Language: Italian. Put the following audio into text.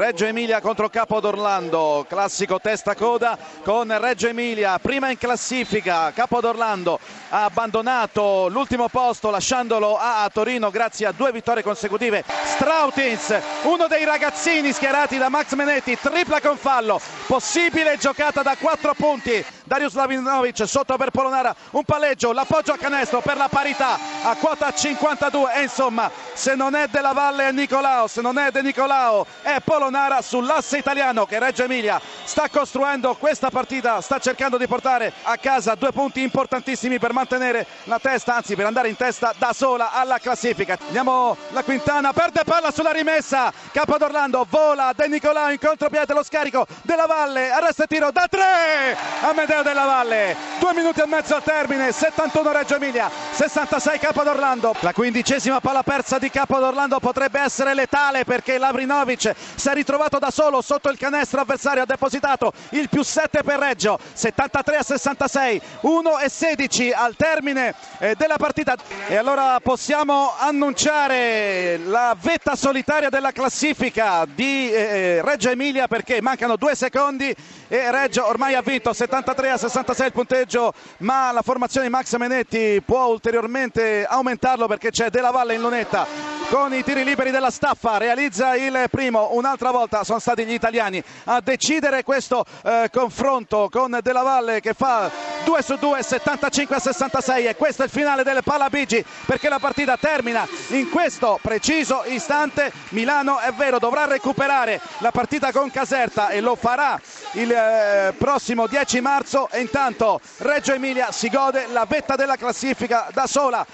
Reggio Emilia contro Capo d'Orlando, classico testa coda con Reggio Emilia prima in classifica. Capo d'Orlando ha abbandonato l'ultimo posto lasciandolo a Torino grazie a due vittorie consecutive. Strautins, uno dei ragazzini schierati da Max Menetti, tripla con fallo, possibile giocata da quattro punti. Darius Lavinovic sotto per Polonara, un palleggio, l'appoggio a canestro per la parità a quota 52 e insomma se non è della Valle è Nicolao, se non è De Nicolao è Polonara sull'asse italiano che Reggio Emilia. Sta costruendo questa partita, sta cercando di portare a casa due punti importantissimi per mantenere la testa, anzi per andare in testa da sola alla classifica. Andiamo la Quintana, perde palla sulla rimessa, Capo d'Orlando vola De Nicolao in contropiede lo scarico della Valle, arresto e tiro da tre, Amedeo della Valle, due minuti e mezzo al termine, 71 Reggio Emilia, 66 Capo d'Orlando, la quindicesima palla persa di Capo d'Orlando potrebbe essere letale perché Lavrinovic si è ritrovato da solo sotto il canestro avversario, ha depositato il più 7 per Reggio, 73 a 66, 1 e 16 al termine eh, della partita. E allora possiamo annunciare la vetta solitaria della classifica di eh, Reggio Emilia perché mancano due secondi e Reggio ormai ha vinto. 73 a 66 il punteggio, ma la formazione di Max Menetti può ulteriormente aumentarlo perché c'è Della Valle in lunetta con i tiri liberi della staffa, realizza il primo, un'altra volta sono stati gli italiani a decidere questo eh, confronto con Della Valle che fa 2 su 2, 75 a 66 e questo è il finale del Palabigi perché la partita termina in questo preciso istante. Milano è vero dovrà recuperare la partita con Caserta e lo farà il eh, prossimo 10 marzo e intanto Reggio Emilia si gode la vetta della classifica da sola.